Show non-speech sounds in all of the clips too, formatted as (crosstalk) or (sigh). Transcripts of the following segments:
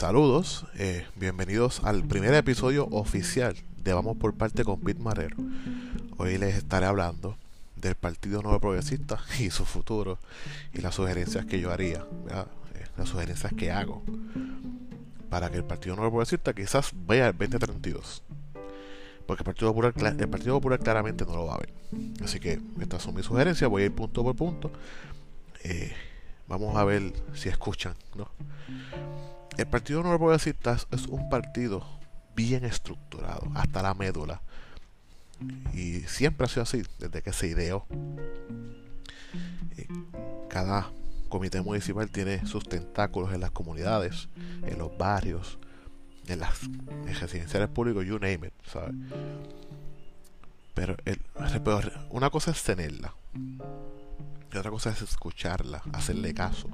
Saludos, eh, bienvenidos al primer episodio oficial de Vamos por Parte con Pete Marrero. Hoy les estaré hablando del Partido Nuevo Progresista y su futuro y las sugerencias que yo haría, eh, las sugerencias que hago para que el Partido Nuevo Progresista quizás vaya al 2032. Porque el Partido, Popular, el Partido claramente no lo va a ver. Así que estas son mis sugerencias, voy a ir punto por punto. Eh, vamos a ver si escuchan, ¿no? El Partido Nuevo Progresista es un partido bien estructurado, hasta la médula. Y siempre ha sido así, desde que se ideó. Eh, cada comité municipal tiene sus tentáculos en las comunidades, en los barrios, en las residenciales públicos, you name it, ¿sabes? Pero, una cosa es tenerla y otra cosa es escucharla, hacerle caso.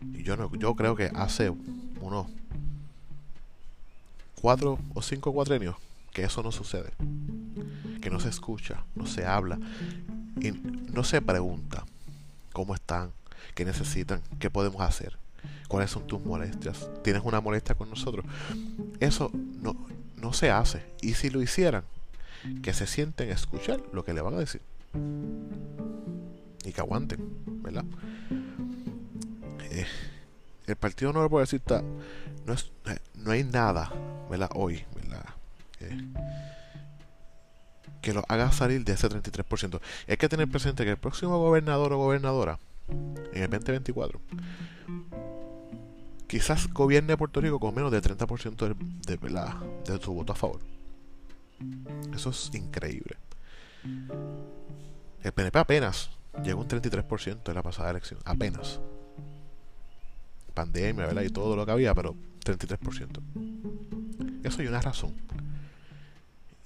Y yo, no, yo creo que hace unos cuatro o cinco cuatrenios que eso no sucede. Que no se escucha, no se habla y no se pregunta cómo están, qué necesitan, qué podemos hacer, cuáles son tus molestias. ¿Tienes una molestia con nosotros? Eso no, no se hace. Y si lo hicieran, que se sienten a escuchar lo que le van a decir. Y que aguanten, ¿verdad? Eh, el Partido Nuevo Progresista no, es, eh, no hay nada, ¿verdad? Hoy. Eh, que lo haga salir de ese 33%. Hay que tener presente que el próximo gobernador o gobernadora, en el 2024, quizás gobierne Puerto Rico con menos del 30% de, de, de su voto a favor. Eso es increíble. El PNP apenas llegó un 33% en la pasada elección. Apenas pandemia, ¿verdad? Y todo lo que había, pero 33%. Eso hay una razón.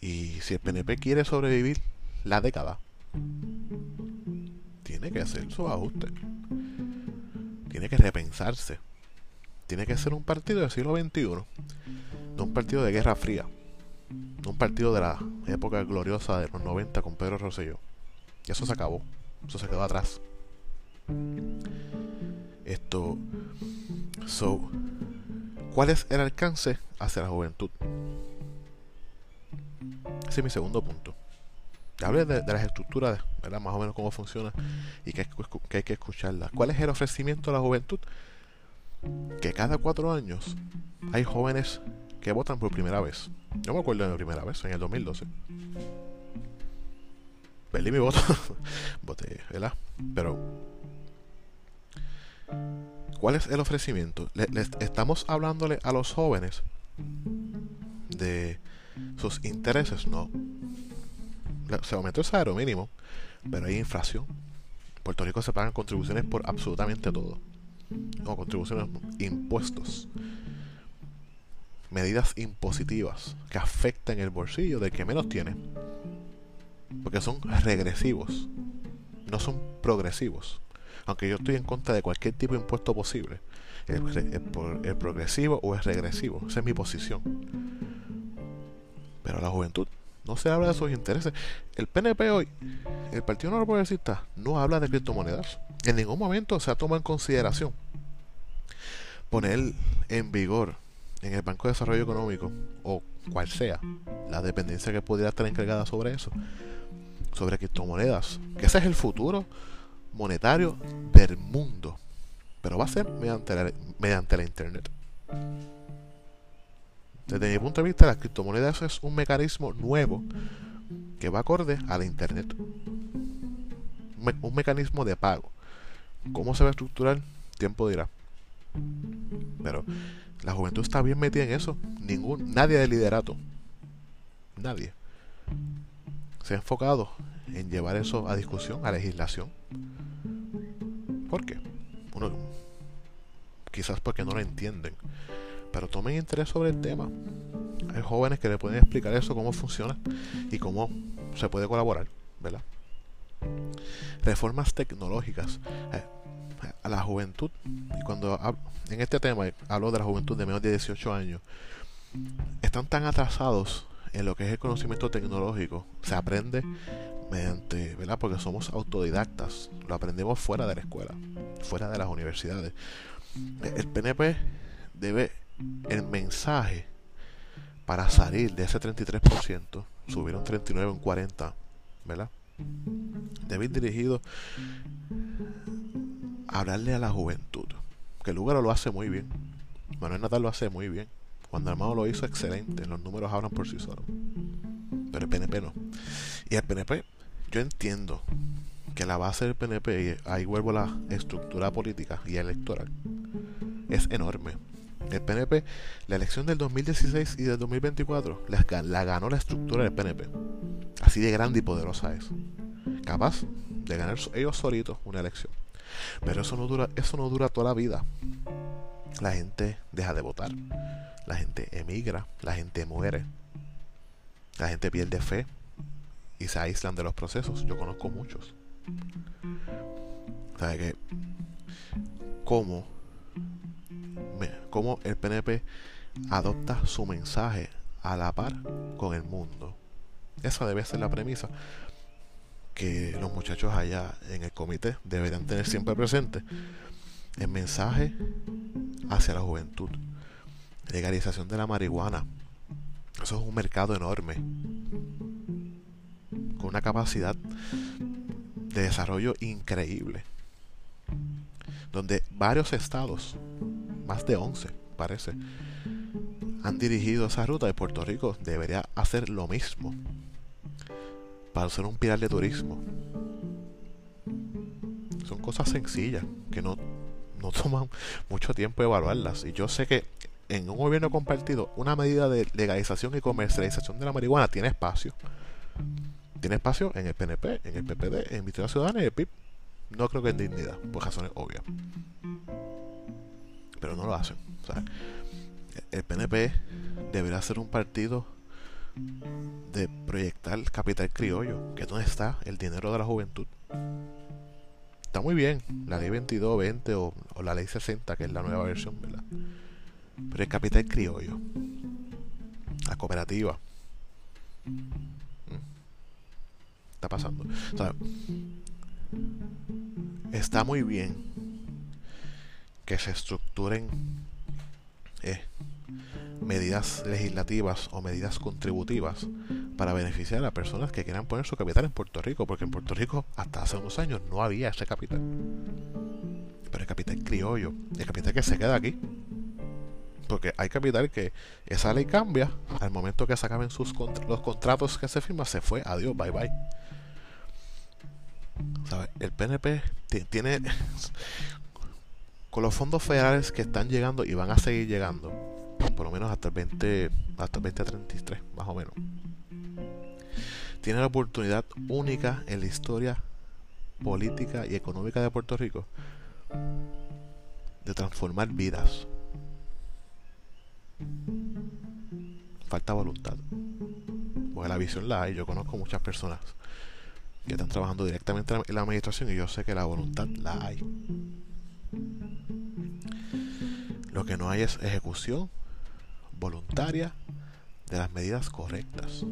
Y si el PNP quiere sobrevivir la década, tiene que hacer sus ajustes. Tiene que repensarse. Tiene que ser un partido del siglo XXI, no un partido de Guerra Fría, no un partido de la época gloriosa de los 90 con Pedro Rosselló. Y eso se acabó, eso se quedó atrás. Esto. So, ¿cuál es el alcance hacia la juventud? Ese es mi segundo punto. Hablé de, las estructuras, ¿verdad? más o menos cómo funciona y que, hay que escucharlas. ¿Cuál es el ofrecimiento a la juventud? Que cada cuatro años hay jóvenes que votan por primera vez. Yo me acuerdo de mi primera vez, en el 2012. Perdí mi voto. (laughs) Voté, ¿verdad? Pero ¿Cuál es el ofrecimiento? Le, estamos hablándole a los jóvenes de sus intereses, no. Se aumentó el salario mínimo, pero hay inflación. Puerto Rico se pagan contribuciones por absolutamente todo. No, contribuciones, impuestos. Medidas impositivas que afectan el bolsillo del que menos tiene. Porque son regresivos, no son progresivos aunque yo estoy en contra de cualquier tipo de impuesto posible, el, progresivo o el regresivo, esa es mi posición. Pero la juventud no se habla de sus intereses. El PNP hoy, el Partido Nuevo Progresista, no habla de criptomonedas. En ningún momento se ha tomado en consideración poner en vigor en el Banco de Desarrollo Económico o cual sea la dependencia que pudiera estar encargada sobre eso, sobre criptomonedas, que ese es el futuro monetario del mundo. Pero va a ser mediante la, mediante la Internet. Desde mi punto de vista, la criptomoneda es un mecanismo nuevo que va acorde a la Internet. Un, mecanismo de pago. ¿Cómo se va a estructurar? Tiempo dirá. Pero la juventud está bien metida en eso. Ningún, nadie de liderato. Nadie. Se ha enfocado en llevar eso a discusión, a legislación. ¿Por qué? Uno, quizás porque no lo entienden. Pero tomen interés sobre el tema. Hay jóvenes que le pueden explicar eso, cómo funciona y cómo se puede colaborar, ¿verdad? Reformas tecnológicas. Eh, a la juventud, y cuando en este tema hablo de la juventud de menos de 18 años, están tan atrasados en lo que es el conocimiento tecnológico. Se aprende mediante, ¿verdad? Porque somos autodidactas, lo aprendemos fuera de la escuela, fuera de las universidades. El PNP debe el mensaje para salir de ese 33%, subir un 39 un 40, ¿verdad? Debe ir dirigido a hablarle a la juventud, que Lugaro lo hace muy bien, Manuel Natal lo hace muy bien, Juan Armado lo hizo excelente, los números hablan por sí solos, pero el PNP no. Y el PNP, yo entiendo que la base del PNP, y ahí vuelvo a la estructura política y electoral, es enorme. El PNP, la elección del 2016 y del 2024, la, ganó la estructura del PNP. Así de grande y poderosa es. Capaz de ganar ellos solitos una elección. Pero eso no dura, eso no dura toda la vida. La gente deja de votar. La gente emigra. La gente muere. La gente pierde fe. Y se aíslan de los procesos. Yo conozco muchos. ¿Sabe qué? ¿Cómo, ¿Cómo el PNP adopta su mensaje a la par con el mundo? Esa debe ser la premisa que los muchachos allá en el comité deberían tener siempre presente. El mensaje hacia la juventud. Legalización de la marihuana. Eso es un mercado enorme. Una capacidad de desarrollo increíble. Donde varios estados, más de 11 parece, han dirigido esa ruta de Puerto Rico debería hacer lo mismo para ser un pilar de turismo. Son cosas sencillas que no, no toman mucho tiempo evaluarlas. Y yo sé que en un gobierno compartido, una medida de legalización y comercialización de la marihuana tiene espacio tiene espacio en el PNP, en el PPD, en Victoria Ciudadana y el PIB. No creo que en dignidad, por razones obvias. Pero no lo hacen. el PNP deberá ser un partido de proyectar capital criollo, que es donde está el dinero de la juventud. Está muy bien, la ley 2220 o, o la ley 60, que es la nueva versión, ¿verdad? Pero el capital criollo, la cooperativa, está pasando. está muy bien que se estructuren eh, medidas legislativas o medidas contributivas para beneficiar a personas que quieran poner su capital en Puerto Rico, porque en Puerto Rico hasta hace unos años no había ese capital. Pero el capital criollo, el capital que se queda aquí. Porque hay capital que esa ley cambia al momento que se acaben sus los contratos que se firman, se fue, adiós, bye bye. El PNP tiene, con los fondos federales que están llegando y van a seguir llegando, por lo menos hasta el 20, hasta el 2033, más o menos, tiene la oportunidad única en la historia política y económica de Puerto Rico de transformar vidas. Falta voluntad. Porque la visión la hay, yo conozco muchas personas que están trabajando directamente en la administración y yo sé que la voluntad la hay. Lo que no hay es ejecución voluntaria de las medidas correctas.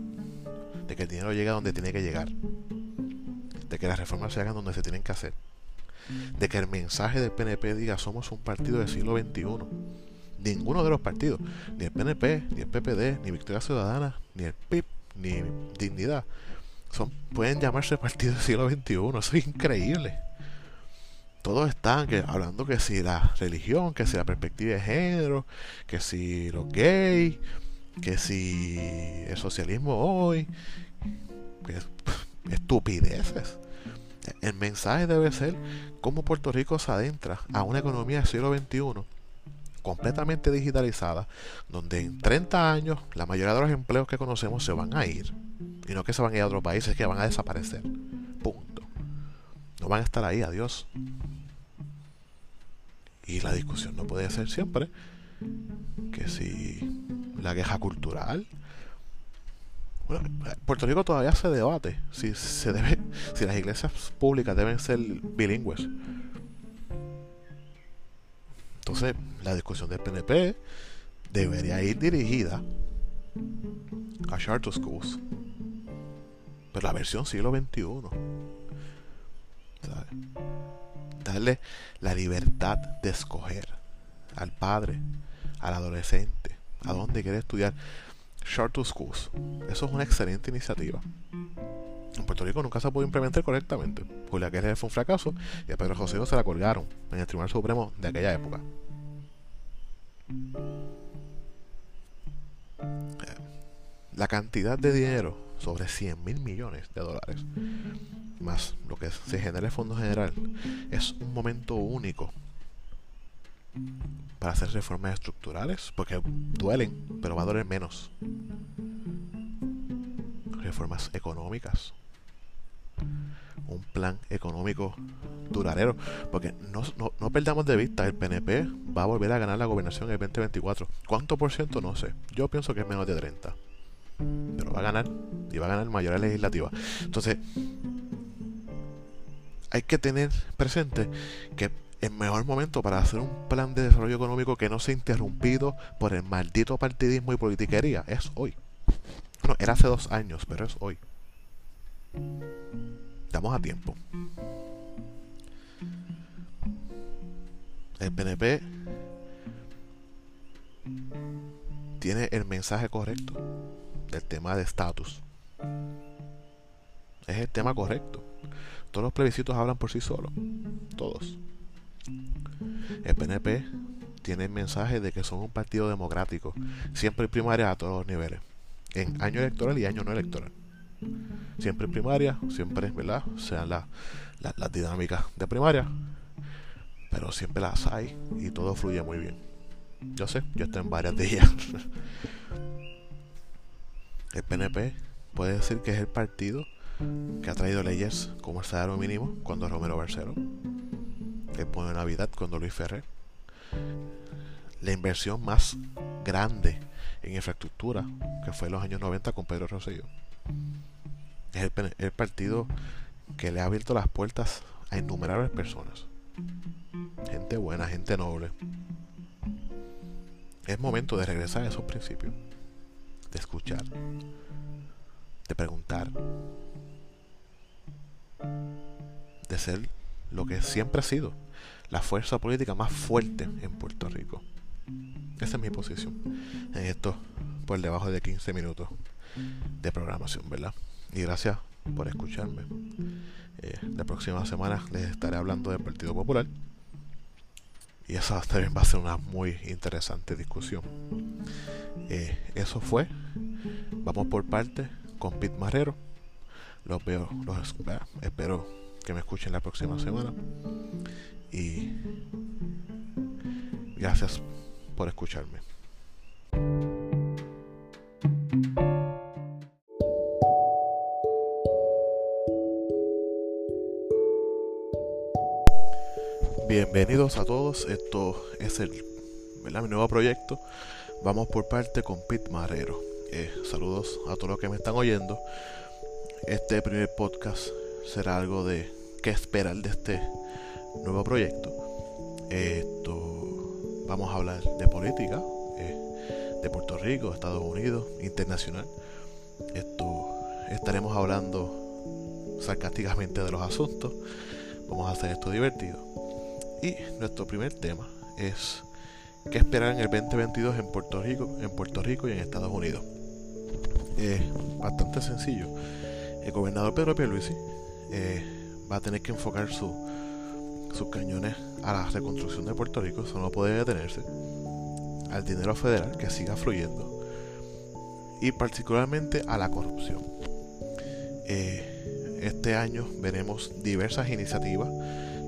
De que el dinero llegue a donde tiene que llegar. De que las reformas se hagan donde se tienen que hacer. De que el mensaje del PNP diga somos un partido del siglo XXI. Ninguno de los partidos, ni el PNP, ni el PPD, ni Victoria Ciudadana, ni el PIB, ni Dignidad, pueden llamarse partidos del siglo XXI. Eso es increíble. Todos están que, hablando que si la religión, que si la perspectiva de género, que si los gays, que si el socialismo hoy, que (laughs) estupideces. El mensaje debe ser cómo Puerto Rico se adentra a una economía del siglo XXI completamente digitalizada, donde en 30 años la mayoría de los empleos que conocemos se van a ir y no que se van a ir a otros países que van a desaparecer. Punto. No van a estar ahí, adiós. Y la discusión no puede ser siempre que si la queja cultural. Puerto Rico todavía se debate si se debe, si las iglesias públicas deben ser bilingües. La discusión del PNP debería ir dirigida a charter schools pero la versión siglo XXI. Darle la libertad de escoger al padre, al adolescente, a dónde quiere estudiar. To Schools. Eso es una excelente iniciativa. En Puerto Rico nunca se pudo implementar correctamente. Julia Keller fue un fracaso y a Pedro José se la colgaron en el Tribunal Supremo de aquella época. La cantidad de dinero, sobre 100 mil millones de dólares, más lo que se genera el Fondo General, es un momento único para hacer reformas estructurales, porque duelen, pero va a doler menos. Reformas económicas. Un plan económico duradero. Porque no, no, perdamos de vista, el PNP va a volver a ganar la gobernación en el 2024. ¿Cuánto por ciento? No sé. Yo pienso que es menos de 30. Pero va a ganar. Y va a ganar mayoría legislativa. Entonces, hay que tener presente que el mejor momento para hacer un plan de desarrollo económico que no sea interrumpido por el maldito partidismo y politiquería es hoy. Bueno, era hace dos años, pero es hoy. Estamos a tiempo. El PNP tiene el mensaje correcto del tema de estatus. Es el tema correcto. Todos los plebiscitos hablan por sí solos. Todos. El PNP tiene el mensaje de que son un partido democrático, siempre primaria a todos los niveles, en año electoral y año no electoral. Siempre primaria, siempre, ¿verdad? Sean las dinámicas de primaria, pero siempre las hay y todo fluye muy bien. Yo sé, yo estoy en varias de ellas. (laughs) el PNP puede decir que es el partido que ha traído leyes como el salario mínimo cuando Romero Barcelo que pone Navidad cuando Luis Ferrer. La inversión más grande en infraestructura, que fue en los años 90 con Pedro Rosselló. Es el, partido que le ha abierto las puertas a innumerables personas. Gente buena, gente noble. Es momento de regresar a esos principios. De escuchar. De preguntar. De ser lo que siempre ha sido la fuerza política más fuerte en Puerto Rico. Esa es mi posición en esto por debajo de 15 minutos de programación, ¿verdad? Y gracias por escucharme. Eh, la próxima semana les estaré hablando del Partido Popular. Y esa también va a ser una muy interesante discusión. Eh, eso fue. Vamos por parte con Pete Marrero. Los veo, los espero que me escuchen la próxima semana. Y gracias por escucharme. Bienvenidos a todos, esto es el mi nuevo proyecto. Vamos por parte con Pete Marrero. Eh, saludos a todos los que me están oyendo. Este primer podcast será algo de qué esperar de este nuevo proyecto. Esto vamos a hablar de política, eh, de Puerto Rico, Estados Unidos, internacional. Esto estaremos hablando sarcásticamente de los asuntos. Vamos a hacer esto divertido. Y nuestro primer tema es qué esperar en el 2022 en Puerto Rico, en Puerto Rico y en Estados Unidos. Es bastante sencillo. El gobernador Pedro Pierluisi eh, va a tener que enfocar su, sus cañones a la reconstrucción de Puerto Rico, eso no puede detenerse, al dinero federal que siga fluyendo y particularmente a la corrupción. Eh, este año veremos diversas iniciativas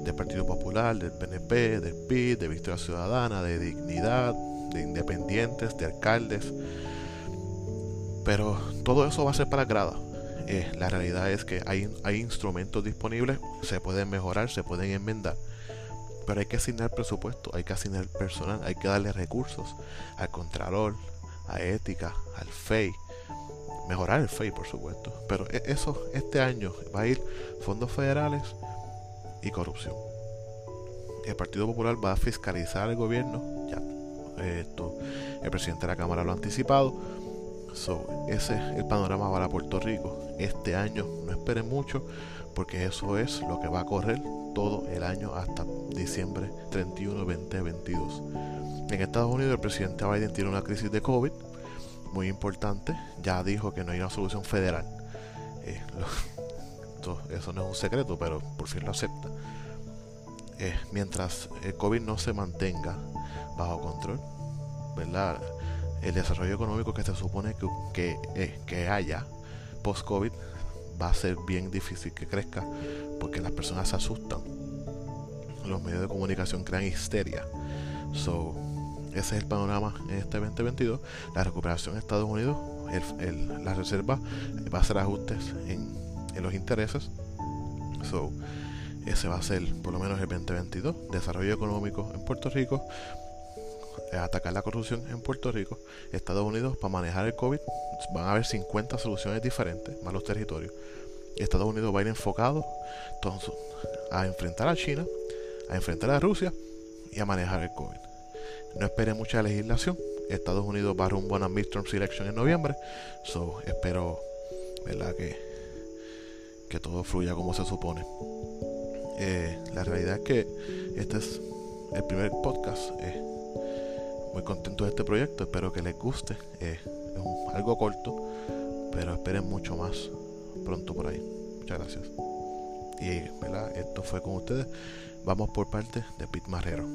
del Partido Popular, del PNP, del PIB, de Victoria Ciudadana, de Dignidad, de independientes, de alcaldes, pero todo eso va a ser para grada eh, la realidad es que hay, hay instrumentos disponibles, se pueden mejorar, se pueden enmendar, pero hay que asignar presupuesto, hay que asignar personal, hay que darle recursos al Contralor, a Ética, al FEI, mejorar el FEI por supuesto, pero e, eso este año va a ir fondos federales y corrupción. El Partido Popular va a fiscalizar el gobierno, ya esto el presidente de la Cámara lo ha anticipado, So, ese es el panorama para Puerto Rico. Este año no esperen mucho porque eso es lo que va a correr todo el año hasta diciembre 31, 2022. En Estados Unidos el presidente Biden tiene una crisis de COVID muy importante. Ya dijo que no hay una solución federal. Eh, eso no es un secreto, pero por fin lo acepta. Eh, mientras el COVID no se mantenga bajo control, ¿verdad? El desarrollo económico que se supone que, que, eh, que haya post-COVID va a ser bien difícil que crezca porque las personas se asustan. Los medios de comunicación crean histeria. So, ese es el panorama en este 2022. La recuperación en Estados Unidos, la reserva va a hacer ajustes en, en los intereses. So, ese va a ser por lo menos el 2022. Desarrollo económico en Puerto Rico, atacar la corrupción en Puerto Rico, Estados Unidos, para manejar el COVID, van a haber 50 soluciones diferentes, más los territorios. Estados Unidos va a ir enfocado entonces, a enfrentar a China, a enfrentar a Rusia y a manejar el COVID. No espere mucha legislación. Estados Unidos va a rumbo a una midterm election en noviembre. So, espero ¿verdad? Que, que todo fluya como se supone. Eh, la realidad es que este es el primer podcast. Eh, muy contento de este proyecto. Espero que les guste. Eh, es algo corto, pero esperen mucho más pronto por ahí. Muchas gracias. Y ¿verdad? esto fue con ustedes. Vamos por parte de Pete Marrero.